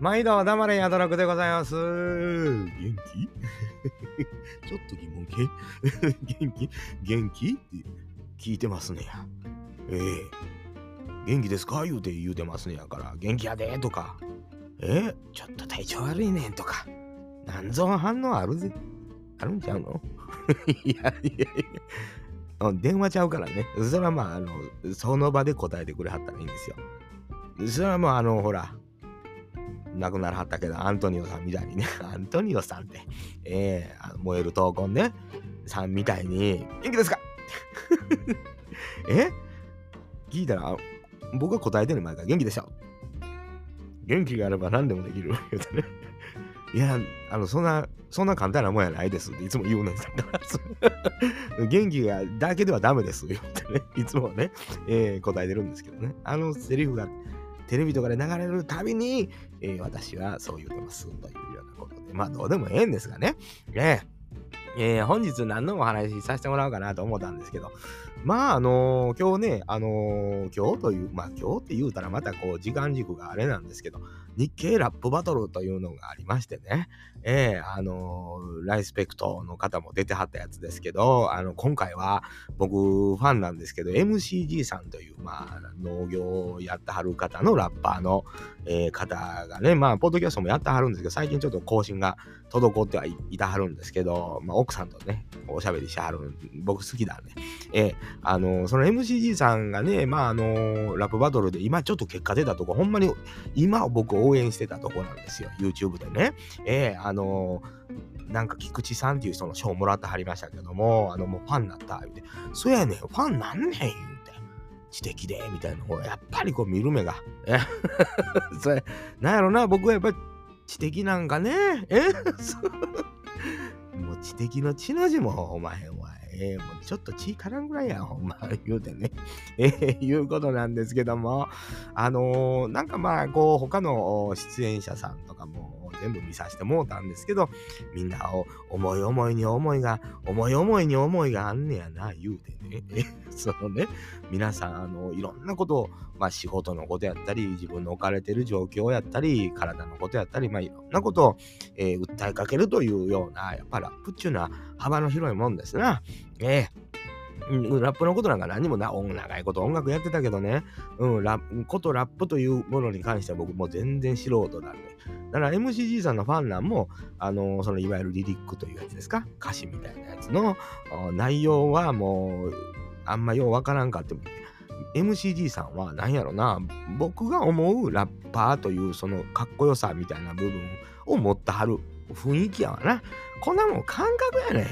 毎度黙れやどろくでございます。元気？ちょっと疑問系 元気？元気って聞いてますねや。ええ元気ですか？言うて言うてますねやから、元気やでとか、えちょっと体調悪いねんとか、なんぞ反応あるぜ。あるんちゃうの？いやいやいや。電話ちゃうからね。それはまあ、あの、その場で答えてくれはったらいいんですよ。それはもうあの、ほら、亡くならはったけど、アントニオさんみたいにね、アントニオさんって、えー、燃える闘魂ね、さんみたいに、元気ですか？え？聞いたら、僕が答えてる前から元気でしょ？元気があれば何でもできる。言うてね。いや、あの、そんな、そんな簡単なもんやないですっていつも言うねんだから。元気がだけではダメです。言ってね。いつもね、えー答えてるんですけどね。あのセリフがテレビとかで流れるたびに、えー私はそういうてますというようなことで、まあどうでもええんですがね。ねえ。ー本日何のお話しさせてもらおうかなと思ったんですけど、まああのー今日ね、あのー今日という、まあ今日って言うたらまたこう時間軸があれなんですけど、日経ラップバトルというのがありましてね、ええあのーライスペクトの方も出てはったやつですけど、あの、今回は僕ファンなんですけど、MCG さんという、まあ、農業をやってはる方のラッパーの、えー方がね、まあ、ポッドキャストもやってはるんですけど、最近ちょっと更新が滞ってはいいたはるんですけど、まあ、奥さんとね、おしゃべりしてはる僕好きなんで、えーあのーその MCG さんがね、まあ、あのラップバトルで今ちょっと結果出たとこ、ほんまに今僕応援してたとこなんですよ、YouTube でね。えーあのなんか菊池さんっていう人の賞もらってはりましたけども、あのもうファンになった、言うて、そうやねん、ファンなんねん、言うて。知的で、みたいな、ほら、やっぱりこう見る目が。え？それ、なんやろな、僕はやっぱ知的なんかね。え？もう知的の知の字もお前お前。えーもうちょっと血からんぐらいやん、ほんま、言うてね。えーいうことなんですけども、あのーなんかまあ、こう、他の出演者さんとかも全部見させてもうたんですけど、みんなを思い思いに思いが、思い思いに思いがあんねやな、言うてね。そのね、皆さん、あの、いろんなことを、まあ仕事のことやったり、自分の置かれてる状況やったり、体のことやったり、まあいろんなことを、えー訴えかけるというような、やっぱラップっていうのは幅の広いもんですな。ええうんラップのことなんか何もな、音長いこと音楽やってたけどね、うん、ラップ、ことラップというものに関しては僕も全然素人なんで。だから MCG さんのファンなんも、あのそのいわゆるリリックというやつですか、歌詞みたいなやつの内容はもう、あんまようわからんかって、MCG さんは何やろな、僕が思うラッパーというそのかっこよさみたいな部分を持ってはる雰囲気やわな。こんなもん感覚やねん。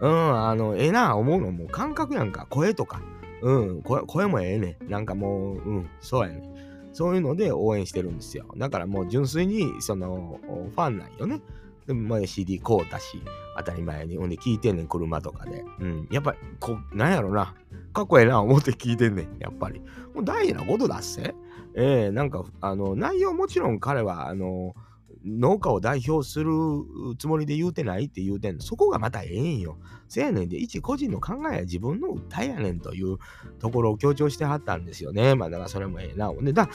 うん、あの、ええな、思うのもう感覚やんか。声とか。うん、声声もええねん。なんかもう、うん、そうやねん。そういうので応援してるんですよ。だからもう純粋に、その、ファンなんよね。でも、前、CD こうだし、当たり前に。ほんで、聞いてんねん、車とかで。うん、やっぱり、こう、なんやろな。かっこええな、思って聞いてんねん、やっぱり。もう大事なことだっせ。ええなんか、あの、内容もちろん彼は、あの、農家を代表するつもりで言うてないって言うてんの。そこがまたええんよ。せやねんで、一個人の考えや自分の訴えやねんというところを強調してはったんですよね。まあだからそれもええな。ほんでだ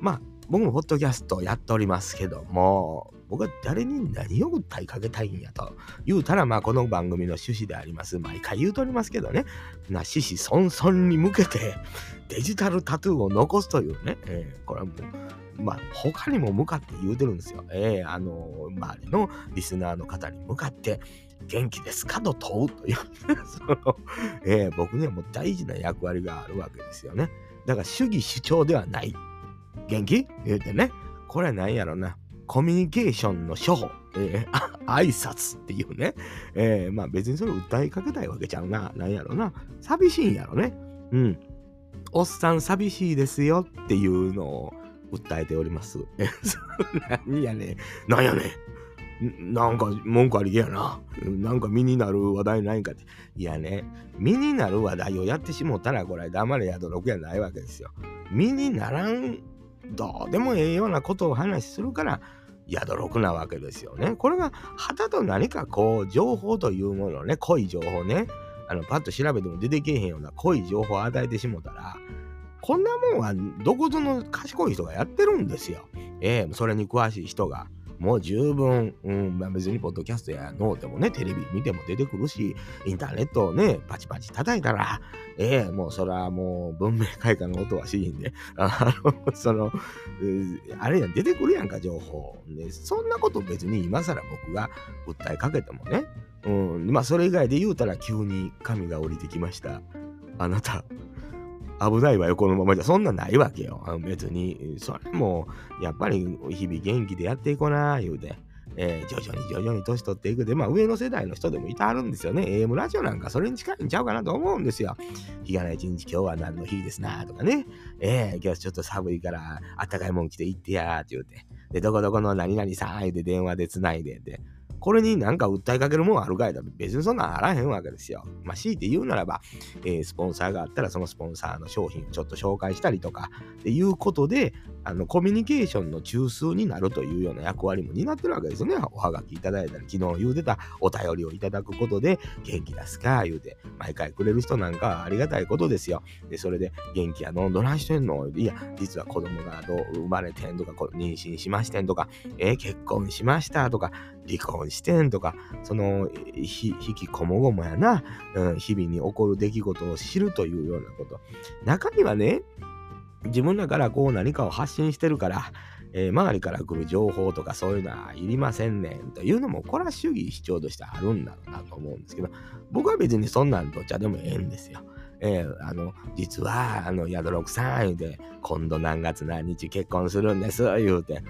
まあ僕もポッドキャストやっておりますけども、僕は誰に何を訴えかけたいんやと言うたら、まあこの番組の趣旨であります。毎回言うとおりますけどね。な、獅子孫孫に向けてデジタルタトゥーを残すというね。えーこれはもうまあ、他にも向かって言うてるんですよ。えーあの周りのリスナーの方に向かって、元気ですか？と問うというその、えー僕にはもう大事な役割があるわけですよね。だから主義主張ではない。元気？言うてね。これは何やろな。コミュニケーションの処方。えー 挨拶っていうね。えーまあ別にそれ訴えかけたいわけちゃうな。何やろな。寂しいんやろね。うん。おっさん寂しいですよっていうのを訴えております。何やねん。なんやねん。んなんか文句ありげやな。なんか身になる話題ないんかって。いやね、身になる話題をやってしもったらこれ黙れやどろくやないわけですよ。身にならん、どうでもええようなことを話するから、やどろくなわけですよね。これが、はたと何かこう、情報というものね、濃い情報ね、あの、パッと調べても出てけえへんような濃い情報を与えてしもたら、こんなもんはどこぞの賢い人がやってるんですよ。えー、それに詳しい人が、もう十分、うんまあ、別にポッドキャストやノーでもね、テレビ見ても出てくるし、インターネットをね、パチパチ叩いたら、ええー、もうそらもう文明開化の音はしいんで、あの、その、あれや出てくるやんか、情報。で、そんなこと別に今更僕が訴えかけてもね、うん、まあそれ以外で言うたら急に神が降りてきました。あなた、危ないわよ、このままじゃ。そんなないわけよ。別に。それも、やっぱり日々元気でやっていこうな、言うて。えー、徐々に徐々に年取っていくで、まあ上の世代の人でもいたはるんですよね。AM ラジオなんかそれに近いんちゃうかなと思うんですよ。日がない一日今日は何の日ですなとかね。えー、今日ちょっと寒いからあったかいもん着て行ってやーって言うて。で、どこどこの何々さん言うて電話で繋いでで。これになんか訴えかけるもんあるかいだ別にそんなんあらへんわけですよ。まあ、強いて言うならば、えー、スポンサーがあったらそのスポンサーの商品をちょっと紹介したりとかっていうことで、あのコミュニケーションの中枢になるというような役割も担ってるわけですよね。おはがきいただいたり、昨日言うてたお便りをいただくことで、元気出すか言うて、毎回くれる人なんかはありがたいことですよ。で、それで、元気やのどないしてんのいや、実は子供がどう生まれてんとか、妊娠しましてんとか、えー、結婚しましたとか、離婚してんとか、その、ひ、引きこもごもやな、うん、日々に起こる出来事を知るというようなこと。中にはね、自分らからこう何かを発信してるから、えー、周りから来る情報とかそういうのはいりませんねんというのも、これは主義主張としてあるんだろうなと思うんですけど、僕は別にそんなんどっちゃでもええんですよ。えー、あの、実は、あの、宿六さん言うて、今度何月何日結婚するんです、言うて、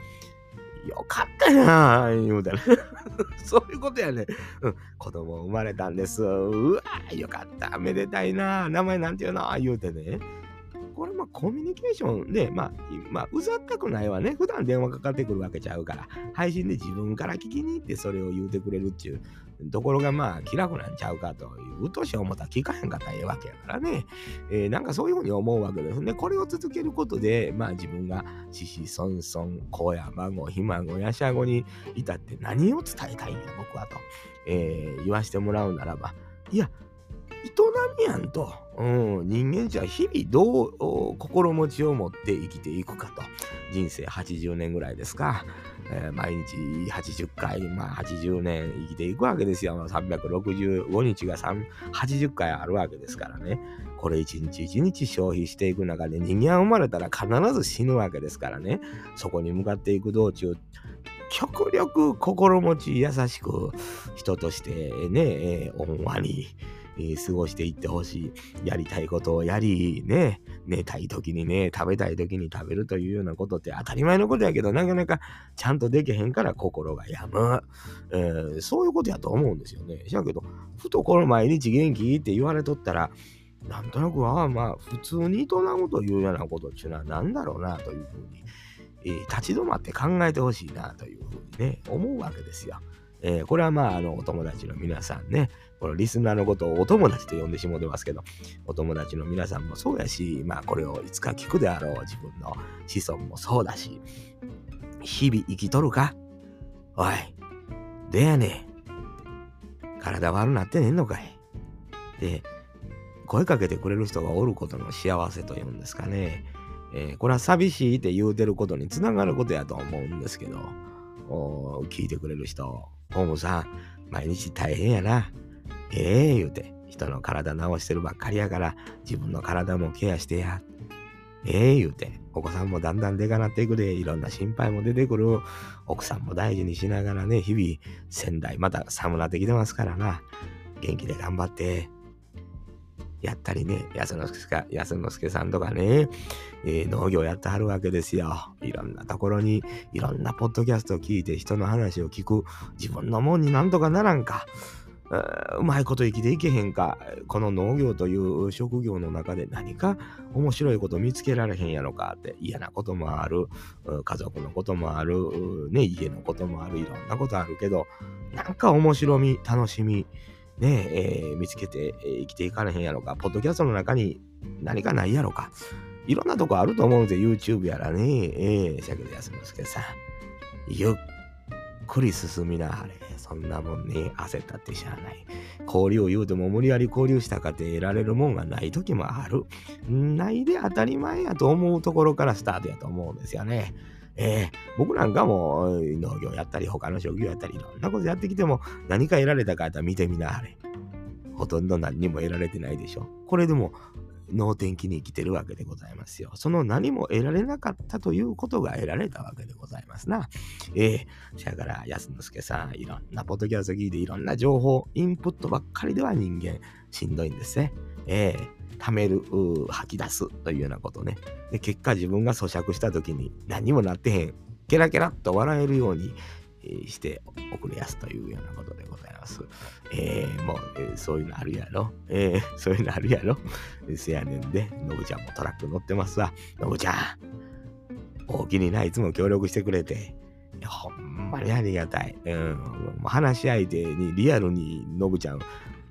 よかったな、言うてね。そういうことやね。うん。子供生まれたんです。うわよかった。めでたいな名前なんて言うの？言うてね。これまコミュニケーションで、まあ、まあ、うざったくないわね。普段電話かかってくるわけちゃうから、配信で自分から聞きに行ってそれを言うてくれるっていうところがまあ気楽なんちゃうかという、うとし思ったら聞かへんかったらええわけやからね。えー、なんかそういうふうに思うわけですね。これを続けることで、まあ自分が子々孫々、子や孫、ひ孫、やしゃごに至って何を伝えたいんや、僕はと、えー、言わしてもらうならば、いや、みやんと、うん、人間じゃ日々どう心持ちを持って生きていくかと。人生80年ぐらいですか。えー、毎日80回、まあ80年生きていくわけですよ。365日が80回あるわけですからね。これ一日一日消費していく中で人間は生まれたら必ず死ぬわけですからね。そこに向かっていく道中、極力心持ち優しく人としてね、えー、温和に、えー、過ごしていってほしい。やりたいことをやり、ね、寝たい時にね、食べたい時に食べるというようなことって当たり前のことやけど、なかなかちゃんとできへんから心が病む。えー、そういうことやと思うんですよね。しやけど、ふとこの毎日元気って言われとったら、なんとなく、ああまあ、普通に営むというようなことっていうのは何だろうなというふうに、えー、立ち止まって考えてほしいなというふうにね、思うわけですよ。えー、これはまあ、あの、お友達の皆さんね、このリスナーのことをお友達と呼んでしもてますけど、お友達の皆さんもそうやし、まあ、これをいつか聞くであろう自分の子孫もそうだし、日々生きとるか？おい、でやね体悪なってねんのかい？で、声かけてくれる人がおることの幸せというんですかね。えー、これは寂しいって言うてることにつながることやと思うんですけど、聞いてくれる人、ホームさん、毎日大変やな。ええー、言うて、人の体治してるばっかりやから、自分の体もケアしてや。ええー、言うて、お子さんもだんだんでかなってくで、いろんな心配も出てくる。奥さんも大事にしながらね、日々、仙台また寒なってきてますからな。元気で頑張って、やったりね、安之助安之助さんとかね、えー、農業やってはるわけですよ。いろんなところに、いろんなポッドキャストを聞いて人の話を聞く、自分のもんになんとかならんか。うまいこと生きていけへんか、この農業という職業の中で何か面白いこと見つけられへんやろかって嫌なこともある、家族のこともある、ね、家のこともある、いろんなことあるけど、なんか面白み、楽しみ、ねえー、見つけて、え、生きていかれへんやろか。ポッドキャストの中に何かないやろか。いろんなとこあると思うんで、YouTube やらね。えー、しゃけど休みですけどさ。ゆっくり進みなはれ。そんなもんね、焦ったってしゃあない。交流を言うても無理やり交流したかて得られるもんがない時もある。ないで当たり前やと思うところからスタートやと思うんですよね。えー、僕なんかも農業やったり、他の職業やったり、いろんなことやってきても何か得られたかったら見てみなはれ。ほとんど何にも得られてないでしょ。これでも能天気に生きてるわけでございますよ。その何も得られなかったということが得られたわけでございますな。ええー、そやから安之助さん、いろんなポッドキャスト聞いていろんな情報、インプットばっかりでは人間しんどいんですね。ええー貯める、吐き出すというようなことね。で、結果自分が咀嚼した時に何もなってへん、ケラケラっと笑えるようにして送りやすというようなことでございます。えー、もう、えー、そういうのあるやろ。えー、そういうのあるやろ。せやねんで、のぶちゃんもトラック乗ってますわ。のぶちゃん、大きにないつも協力してくれて、ほんまにありがたい。うん、話し相手にリアルにのぶちゃん、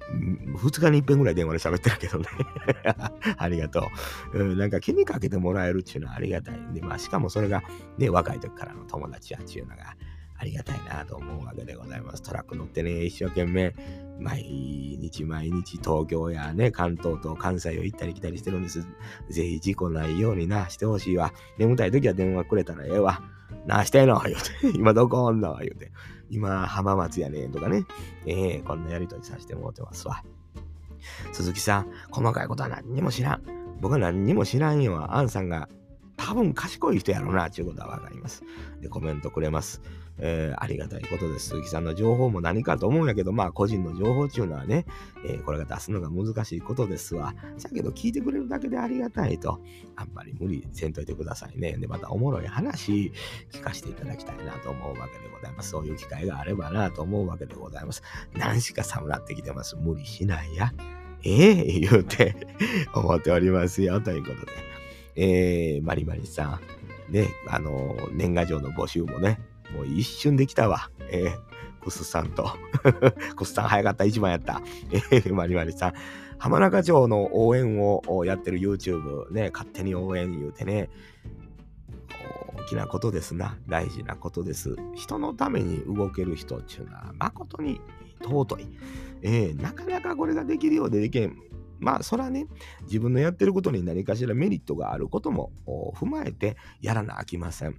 2日に一遍ぐらい電話で喋ってるけどね ありがとう、うん。なんか気にかけてもらえるっていうのはありがたいんで、まあしかもそれがね、若い時からの友達やっていうのが、ありがたいなと思うわけでございます。トラック乗ってね、一生懸命、毎日毎日東京やね、関東と関西を行ったり来たりしてるんです。ぜひ事故ないようにな、してほしいわ。眠たい時は電話くれたらええわ。なしてんの言うて。今どこおんの言うて。今浜松やねんとかね。ええー、こんなやりとりさせてもらってますわ。鈴木さん、細かいことは何にも知らん。僕は何にも知らんよ。アンさんが多分賢い人やろな、ちゅうことはわかります。で、コメントくれます。えー、ありがたいことです。鈴木さんの情報も何かと思うんやけど、まあ個人の情報っていうのはね、えー、これが出すのが難しいことですわ。だけど聞いてくれるだけでありがたいと、あんまり無理せんといてくださいね。で、またおもろい話聞かせていただきたいなと思うわけでございます。そういう機会があればなと思うわけでございます。何しか寒なってきてます。無理しないや。ええー、言うて 思っておりますよ。ということで。えー、マリマリさん。ね、あの、年賀状の募集もね、もう一瞬できたわ。えー、クスさんと。クスさん早かった、一番やった。えー、マリマリさん。浜中町の応援をやってる YouTube ね、勝手に応援言うてね、大きなことですな。大事なことです。人のために動ける人っていうのは誠に尊い。えー、なかなかこれができるようでできん。まあ、それはね、自分のやってることに何かしらメリットがあることも踏まえてやらなあきません。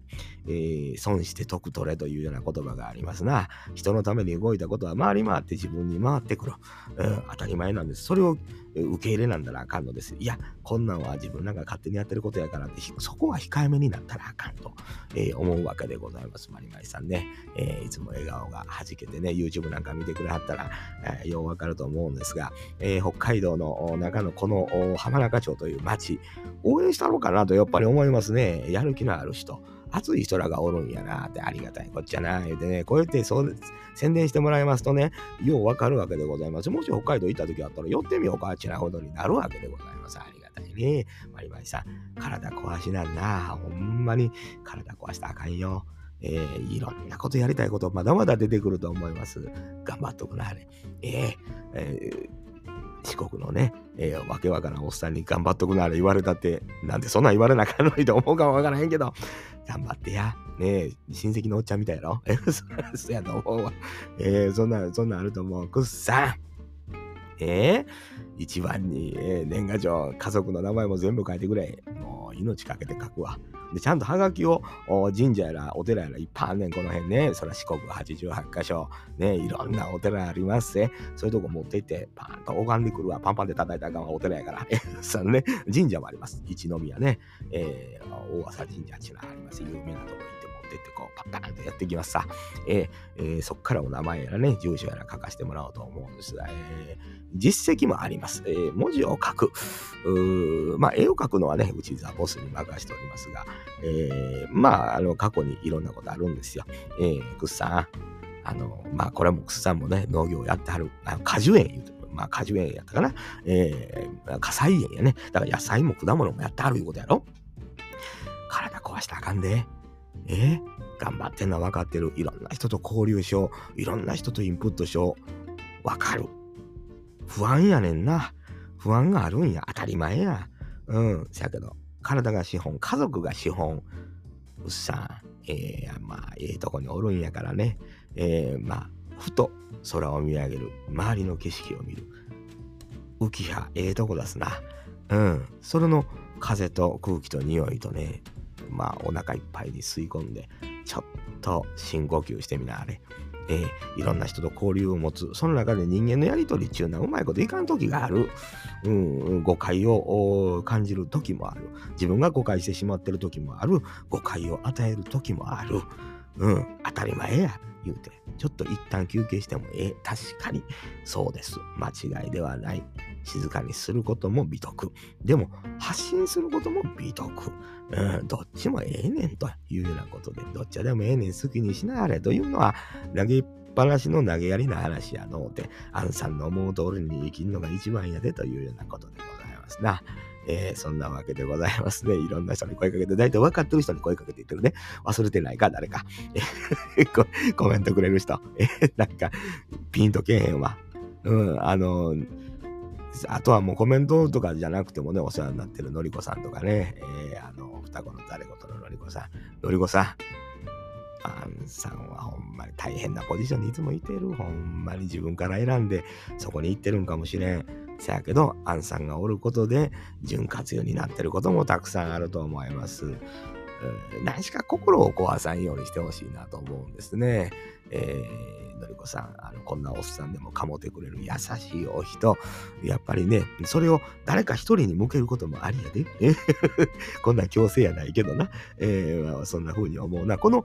えー、損して得取れというような言葉がありますな。人のために動いたことは回り回って自分に回ってくる。うん、当たり前なんです。それを受け入れなんだらあかんのです。いや、こんなんは自分なんか勝手にやってることやからって、そこは控えめになったらあかんと、えー、思うわけでございます。マリマリさんね、えー、いつも笑顔がはじけてね、YouTube なんか見てくれはったら、えー、ようわかると思うんですが、え、北海道の中のこの浜中町という町、応援したろうかなとやっぱり思いますね。やる気のある人。熱い人らがおるんやなってありがたいこっちゃな言うてね、こうやってそう宣伝してもらいますとね、ようわかるわけでございます。もし北海道行った時あったら寄ってみようかちなことになるわけでございます。ありがたいね。マリマリさん、体壊しなんな。ほんまに体壊したらあかんよ。えー、いろんなことやりたいことまだまだ出てくると思います。頑張っとくなはれ。えー、えー四国のね、えー、わけわからんおっさんに頑張っとくなら言われたって、なんでそんなん言われなあかんのにと思うかもわからへんけど、頑張ってや。ねえ、親戚のおっちゃんみたいやろ？え、そやと思うわ。えー、そんな、そんなんあると思う。くっさんえー、一番に、えー、年賀状、家族の名前も全部書いてくれ。もう命かけて書くわ。で、ちゃんとハガキを神社やらお寺やらいっぱいあんねん、この辺ね。そら四国88カ所。ね、いろんなお寺ありますね。そういうとこ持って行って、パンと拝んでくるわ。パンパンで叩いたらあかんわ、お寺やから。さね、神社もあります。一宮ね、えー、大朝神社っていうのあります。有名なところってってこうパッパンとやってきますさ。えーえー、そっからお名前やらね、住所やら書かせてもらおうと思うんですが、え、実績もあります。えー、文字を書く。まあ、絵を描くのはね、うちザボスに任しておりますが、えー、まあ、あの、過去にいろんなことあるんですよ。えー、くっさん。あの、まあ、これもくっさんもね、農業やってはる、あ果樹園言うてまあ、果樹園やったかな。えー、火災園やね。だから野菜も果物もやってはるいうことやろ。体壊したらあかんで。えー、頑張ってんのは分かってる。いろんな人と交流しよう。いろんな人とインプットしよう。分かる。不安やねんな。不安があるんや。当たり前や。うん。せやけど、体が資本、家族が資本。うっさん、えー、まあ、ええー、とこにおるんやからね。えー、まあ、ふと空を見上げる。周りの景色を見る。浮き葉、ええとこ出すな。うん。それの風と空気と匂いとね、まあお腹いっぱいに吸い込んでちょっと深呼吸してみなあれ。えー、いろんな人と交流を持つ。その中で人間のやり取りっていうのはうまいこといかん時がある、うん、誤解を感じる時もある。自分が誤解してしまってる時もある。誤解を与える時もある、うん、当たり前や言うて。ちょっと一旦休憩してもええ。確かにそうです。間違いではない。静かにすることも美徳。でも発信することも美徳。うん、どっちもええねんというようなことで、どっちでもええねん好きにしなはれというのは、投げっぱなしの投げやりな話やのうて、アンさんの思う通りに生きるのが一番やでというようなことでございますな。えー、そんなわけでございますね。いろんな人に声かけて、大体分かってる人に声かけていってるね。忘れてないか、誰かえ。コメントくれる人。えー、なんか、ピンとけえへんわ。うん、あのあとはもうコメントとかじゃなくてもね、お世話になってるのりこさんとかね、えー、あの、双子の誰事ののりこさん。のりこさん。アンさんはほんまに大変なポジションにいつもいてる。ほんまに自分から選んでそこに行ってるんかもしれん。せやけど、アンさんがおることで潤滑油になってることもたくさんあると思います。何しか心を壊さんようにしてほしいなと思うんですね。えーのりこさん、あのこんなおっさんでもかもてくれる優しいお人、やっぱりね、それを誰か一人に向けることもありやで。こんな強制やないけどな、えー、そんな風に思うな。この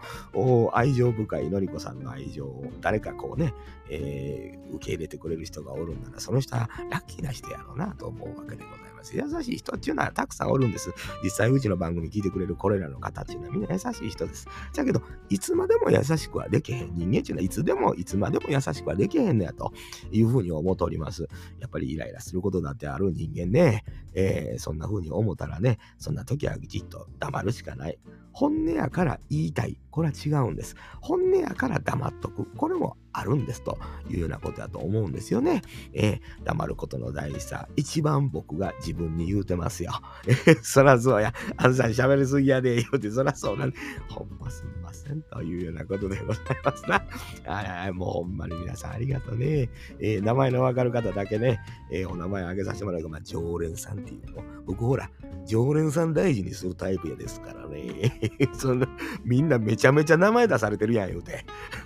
愛情深いのりこさんの愛情を誰かこうね、えー、受け入れてくれる人がおるんなら、その人はラッキーな人やろうなと思うわけでございます。ます。優しい人っていうのはたくさんおるんです。実際うちの番組聞いてくれるこれらの方っていうのはみんな優しい人です。だけど、いつまでも優しくはできへん。人間っていうのはいつでもいつまでも優しくはできへんのやというふうに思っております。やっぱりイライラすることだってある人間ね、えー、そんなふうに思ったらね、そんな時はじっと黙るしかない。本音やから言いたい。これは違うんです。本音やから黙っとく。これもあるんですというようなことだと思うんですよね。えー、黙ることの大事さ、一番僕が自分に言うてますよ。えー、そらそうや、あんさん喋りすぎやで、言うて、そらそうなんほんますみませんというようなことでございますな。あもうほんまに皆さんありがとうね。えー、名前のわかる方だけね、え、お名前挙げさせてもらうか、まあ、常連さんっていうの僕ほら、常連さん大事にするタイプやですからね。そのみんなめちゃめちゃ名前出されてるやん言うて。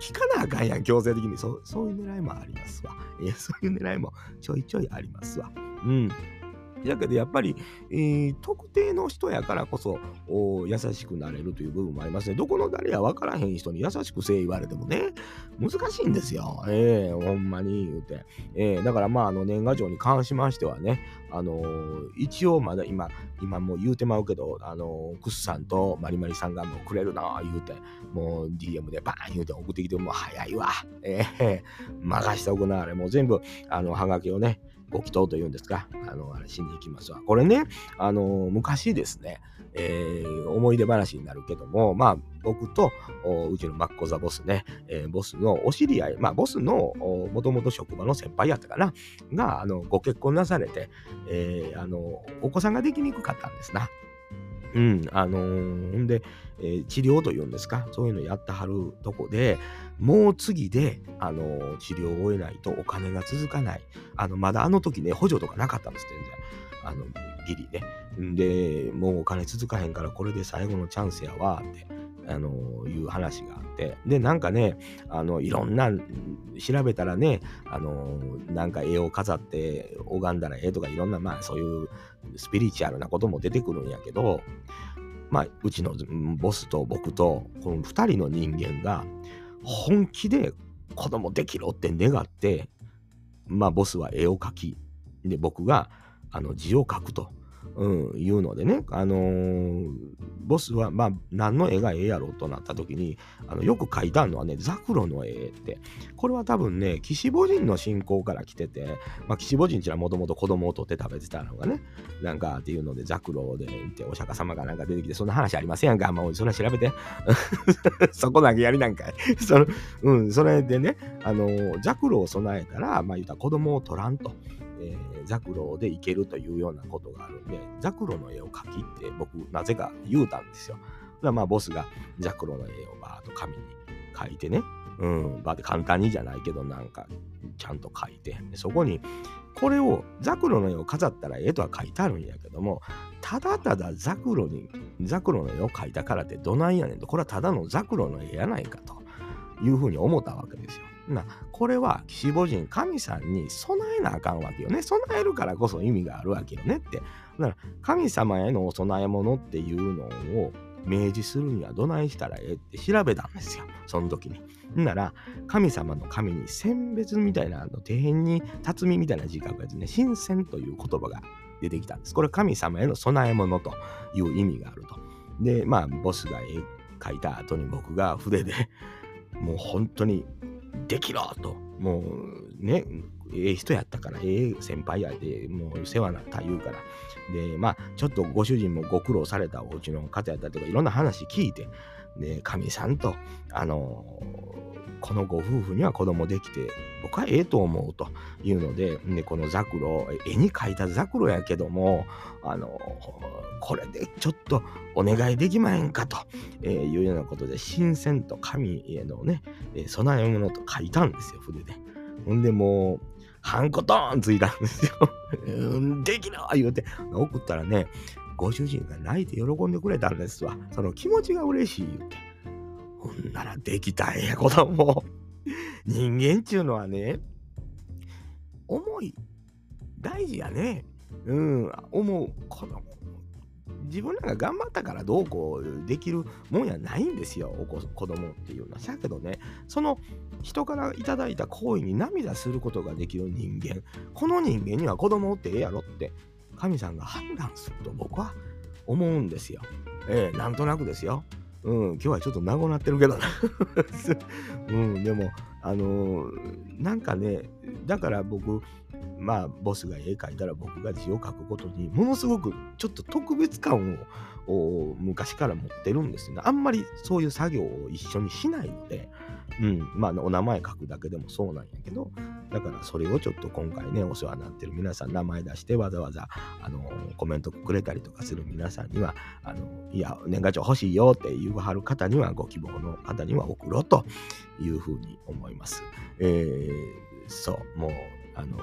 聞かなあかんやん、強制的に。そうそういう狙いもありますわ。えそういう狙いもちょいちょいありますわ。うん。だけどやっぱり、えー、特定の人やからこそ優しくなれるという部分もありますね。どこの誰や分からへん人に優しくせえ言われてもね、難しいんですよ。えー、ほんまに言うて。えー、だからまあ、あの年賀状に関しましてはね、あのー、一応まだ今、今もう言うてまうけど、あのー、クスさんとマリマリさんがもうくれるな言うて、もう DM でバーン言うて送ってきて、もう早いわ。えー、任しておくな、あれ。もう全部、あの、はがきをね、ご祈祷というんですか、あの、あれしに行きますわ。これね、あの、昔ですね、えー、思い出話になるけども、まあ、僕とうちのマッコザボスね、えー、ボスのお知り合い、まあ、ボスのもともと職場の先輩やったかな、が、あの、ご結婚なされて、えー、あの、お子さんができにくかったんですな。うん、あのー、んで、えー、治療というんですか、そういうのやってはるとこで、もう次で、あのー、治療を終えないとお金が続かない。あの、まだあの時ね、補助とかなかったんです、全然。あの、ギリね。で、もうお金続かへんから、これで最後のチャンスやわ、って。あのいう話があってでなんかねあのいろんな調べたらねあのなんか絵を飾って拝んだらええとかいろんなまあそういうスピリチュアルなことも出てくるんやけど、まあ、うちのボスと僕とこの2人の人間が本気で子供できろって願って、まあ、ボスは絵を描きで僕があの字を書くと。うん、いうのでね、あのー、ボスは、まあ、何の絵がええやろうとなった時に、あのよく描いたのはね、ザクロの絵って、これは多分ね、岸母人の信仰から来てて、まあ、岸母人っていうのはもともと子供を取って食べてたのがね、なんかっていうので、ザクロでってお釈迦様がなんか出てきて、そんな話ありませんやんか、もうそれ調べて。そこだけやりなんかい。そのうん、それでね、あのー、ザクロを備えたら、まあ言うたら子供を取らんと。えー、ザクロでいけるというようなことがあるんで、ザクロの絵を描きって僕、なぜか言うたんですよ。だまあ、ボスがザクロの絵をバーッと紙に描いてね、うん、バーって簡単にじゃないけど、なんか、ちゃんと描いて、そこに、これを、ザクロの絵を飾ったら絵とは書いてあるんやけども、ただただザクロに、ザクロの絵を描いたからってどないやねんと、これはただのザクロの絵やないかというふうに思ったわけですよ。なこれは岸母人神さんに備えなあかんわけよね。備えるからこそ意味があるわけよねって。だから神様へのお供え物っていうのを明示するにはどないしたらええって調べたんですよ。その時に。なら神様の神に選別みたいなあの底辺に辰巳みたいな字書くやつね新鮮という言葉が出てきたんです。これ神様への備え物という意味があると。でまあボスが絵描いた後に僕が筆でもう本当にできろと、もうね、ええ人やったから、ええ先輩やで、もう世話なった言うから。で、まあ、ちょっとご主人もご苦労されたお家の方やったとか、いろんな話聞いて、で、かみさんと、あのこのご夫婦には子供できて、僕はええと思うというので、でこのザクロ、絵に描いたザクロやけども、あのこれでちょっとお願いできまへんかと、いうようなことで、新鮮と神へのね、備え物と書いたんですよ、筆で。ほんでもう、ハンコトーンついたんですよ。できな言うて、送ったらね、ご主人が泣いて喜んでくれたんですわ。その気持ちが嬉しい言うて。ほんならできたんや、子供。人間ちゅうのはね、思い、大事やね。うん、思う子供。自分らが頑張ったからどうこうできるもんやないんですよ、子供っていうのは。だけどね、その人からいただいた行為に涙することができる人間、この人間には子供ってええやろって、神さんが判断すると僕は思うんですよ。ええなんとなくですよ。うん、今日はちょっと和ってるけどな。うん、でも、あのー、なんかね、だから僕、まあ、ボスが絵描いたら僕が字を書くことに、ものすごくちょっと特別感を昔から持ってるんですよね。あんまりそういう作業を一緒にしないので、うん、まあ、お名前書くだけでもそうなんやけど、だからそれをちょっと今回ね、お世話になってる皆さん、名前出してわざわざ、あのコメントくれたりとかする皆さんには、あのいや、年賀状欲しいよって言わはる方には、ご希望の方には送ろうというふうに思います。えー、そう、もう、あの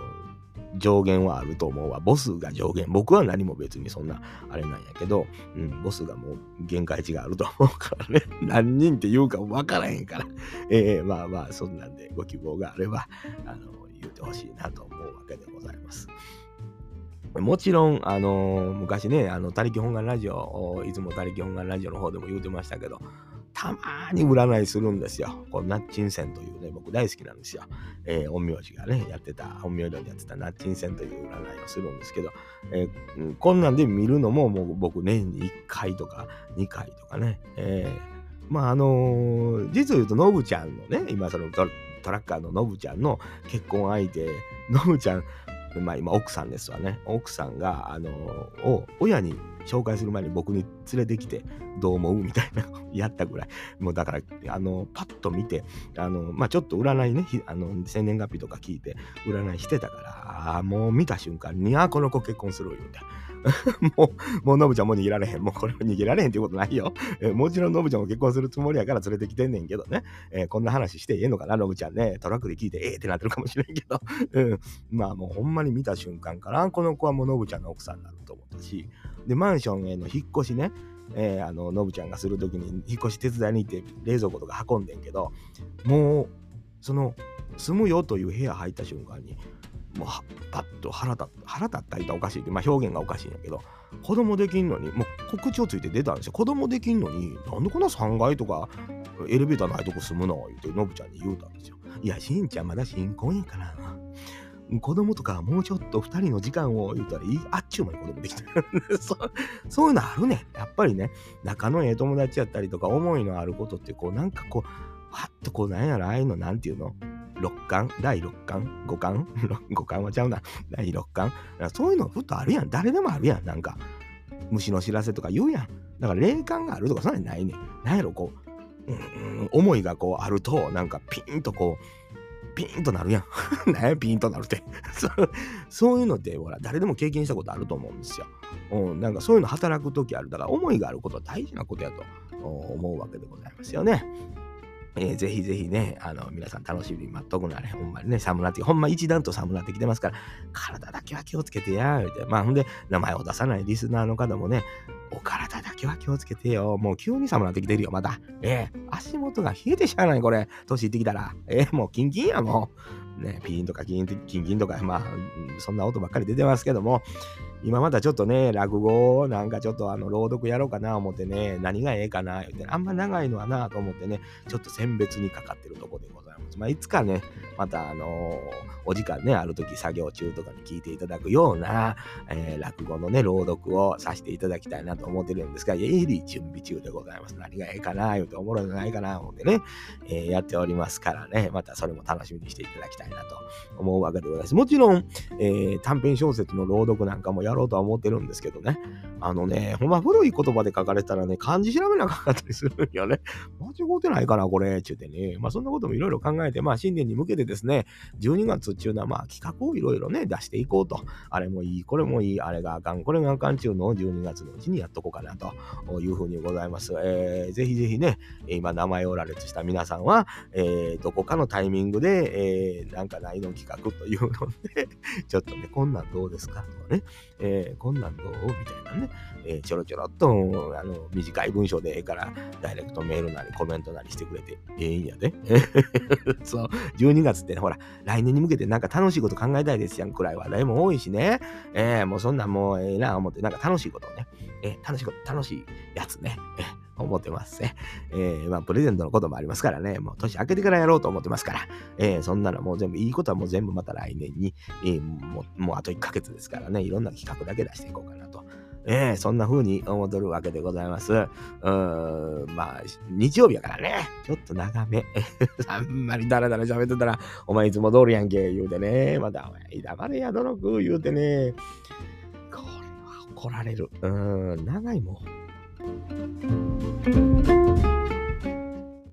上限はあると思うわ。ボスが上限。僕は何も別にそんなあれなんやけど、うん、ボスがもう限界値があると思うからね。何人って言うか分からへんから。えー、まあまあ、そんなんでご希望があれば、あの、言うてほしいなと思うわけでございます。もちろん、あのー、昔ね、あの、他力本願ラジオ、いつも他力本願ラジオの方でも言うてましたけど、たまに占いするんですよ。このナッチンセンというね、僕大好きなんですよ。えー、陰陽師がね、やってた、陰陽寮でやってたナッチンセンという占いをするんですけど、えー、こんなんで見るのももう僕年に1回とか2回とかね、えー、まああのー、実を言うと、ノブちゃんのね、今そのトラッカーのノブちゃんの結婚相手、ノブちゃん、まあ今奥さんですわね。奥さんが、あのー、を親に紹介する前に僕に連れてきてどう思うみたいなやったぐらい。もうだから、あの、パッと見て、あの、まあ、ちょっと占いね、あの、生年月日とか聞いて占いしてたから、あ、もう見た瞬間に、ああ、この子結婚する言うて。もう、もう、ノブちゃんも逃げられへん。もう、これ逃げられへんってことないよ。えもちろん、ノブちゃんも結婚するつもりやから連れてきてんねんけどね。えー、こんな話してええのかな、ノブちゃんね。トラックで聞いて、ええ、ってなってるかもしれんけど。うん。まあ、もう、ほんまに見た瞬間から、この子はもう、ノブちゃんの奥さんになると思ったし、で、マンションへの引っ越しね、えー、あの、ノブちゃんがするときに引っ越し手伝いに行って冷蔵庫とか運んでんけど、もう、その、住むよという部屋入った瞬間に、もうパッと腹立った、腹立ったりとおかしいって、まあ表現がおかしいんやけど、子供できんのに、もう告知をついて出たんですよ。子供できんのに、なんでこんな3階とかエレベーターないとこ住むの？言って、ノブちゃんに言うたんですよ。いや、しんちゃんまだ新婚やから。子供とかもうちょっと2人の時間を言うたらいい？あっちゅう間に子供できた そそういうのあるね。やっぱりね。仲のええ友達やったりとか思いのあることってこうなんかこうわっとこうなんやろああいうのなんていうの？六巻第六巻五巻 五巻はちゃうな。第六巻そういうのふっとあるやん。誰でもあるやん。なんか虫の知らせとか言うやん。だから霊感があるとかそんなにないねなんやろこう、うん、思いがこうあるとなんかピンとこうピーンとなるやん。ねピーンとなるって そういうのって、ほら、誰でも経験したことあると思うんですよ。うん、なんかそういうの働くときある。だから思いがあることは大事なことやと思うわけでございますよね。えー、ぜひぜひね、あの、皆さん楽しみに待っとくなね。ほんまにね、寒なって、ほんま一段と寒なってきてますから、体だけは気をつけてや、言うて。まあ、ほんで、名前を出さないリスナーの方もね、お体だけは気をつけてよ。もう急に寒なってきてるよ、また。えー、足元が冷えてしゃあない、これ。年いってきたら。えー、もうキンキンや、もう。ね、ピーンとかキンキンキンとか、まあ、そんな音ばっかり出てますけども、今まだちょっとね、落語なんかちょっとあの朗読やろうかな思ってね、何がええかな言って、あんま長いのはなと思ってね、ちょっと選別にかかってるとこでございます。まあ、いつかね、またあのーお時間ね、ある時作業中とかに聞いていただくような、えー、落語のね、朗読をさせていただきたいなと思ってるんですが、鋭利準備中でございます。何がええかな、言うておもろいのないかな、思ってね、えー、やっておりますからね、またそれも楽しみにしていただきたいなと思うわけでございます。もちろん、えー、短編小説の朗読なんかもやろうとは思ってるんですけどね、あのね、ほんま古い言葉で書かれたらね、漢字調べなかったりするんよね。間違ってないかな、これ、ちゅうてね。まあそんなこともいろいろ考えて、まあ新年に向けてですね、12月っていうのはまあ企画をいろいろね、出していこうと。あれもいい、これもいい、あれがあかん、これがあかんちゅうのを12月のうちにやっとこうかなというふうにございます。えー、ぜひぜひね、今名前を羅列した皆さんは、えー、どこかのタイミングで、えー、なんかないの企画というのでちょっとね、こんなんどうですかとかね、えー、こんなんどうみたいなね、えー、ちょろちょろっと、あの、短い文章でええから、ダイレクトメールなりコメントなりしてくれてええんやで。そう、12月ってね、ほら、来年に向けてなんか楽しいこと考えたいですやんくらい話題も多いしね。えー、もうそんなもうええな思って、なんか楽しいことをね、えー、楽しいこと、楽しいやつね。えー思ってますね。えー、まあ、プレゼントのこともありますからね、もう年明けてからやろうと思ってますから、えー、そんなのもう全部、いいことはもう全部また来年に、えー、もう、もうあと1ヶ月ですからね、いろんな企画だけ出していこうかなと。えー、そんな風に思っとるわけでございます。うーん、まあ、日曜日やからね、ちょっと長め。あんまりダラダラ喋ってたら、お前いつも通りやんけ、言うてね、また、お前、黙れや、努力、言うてね、これは怒られる。うん、長いもん。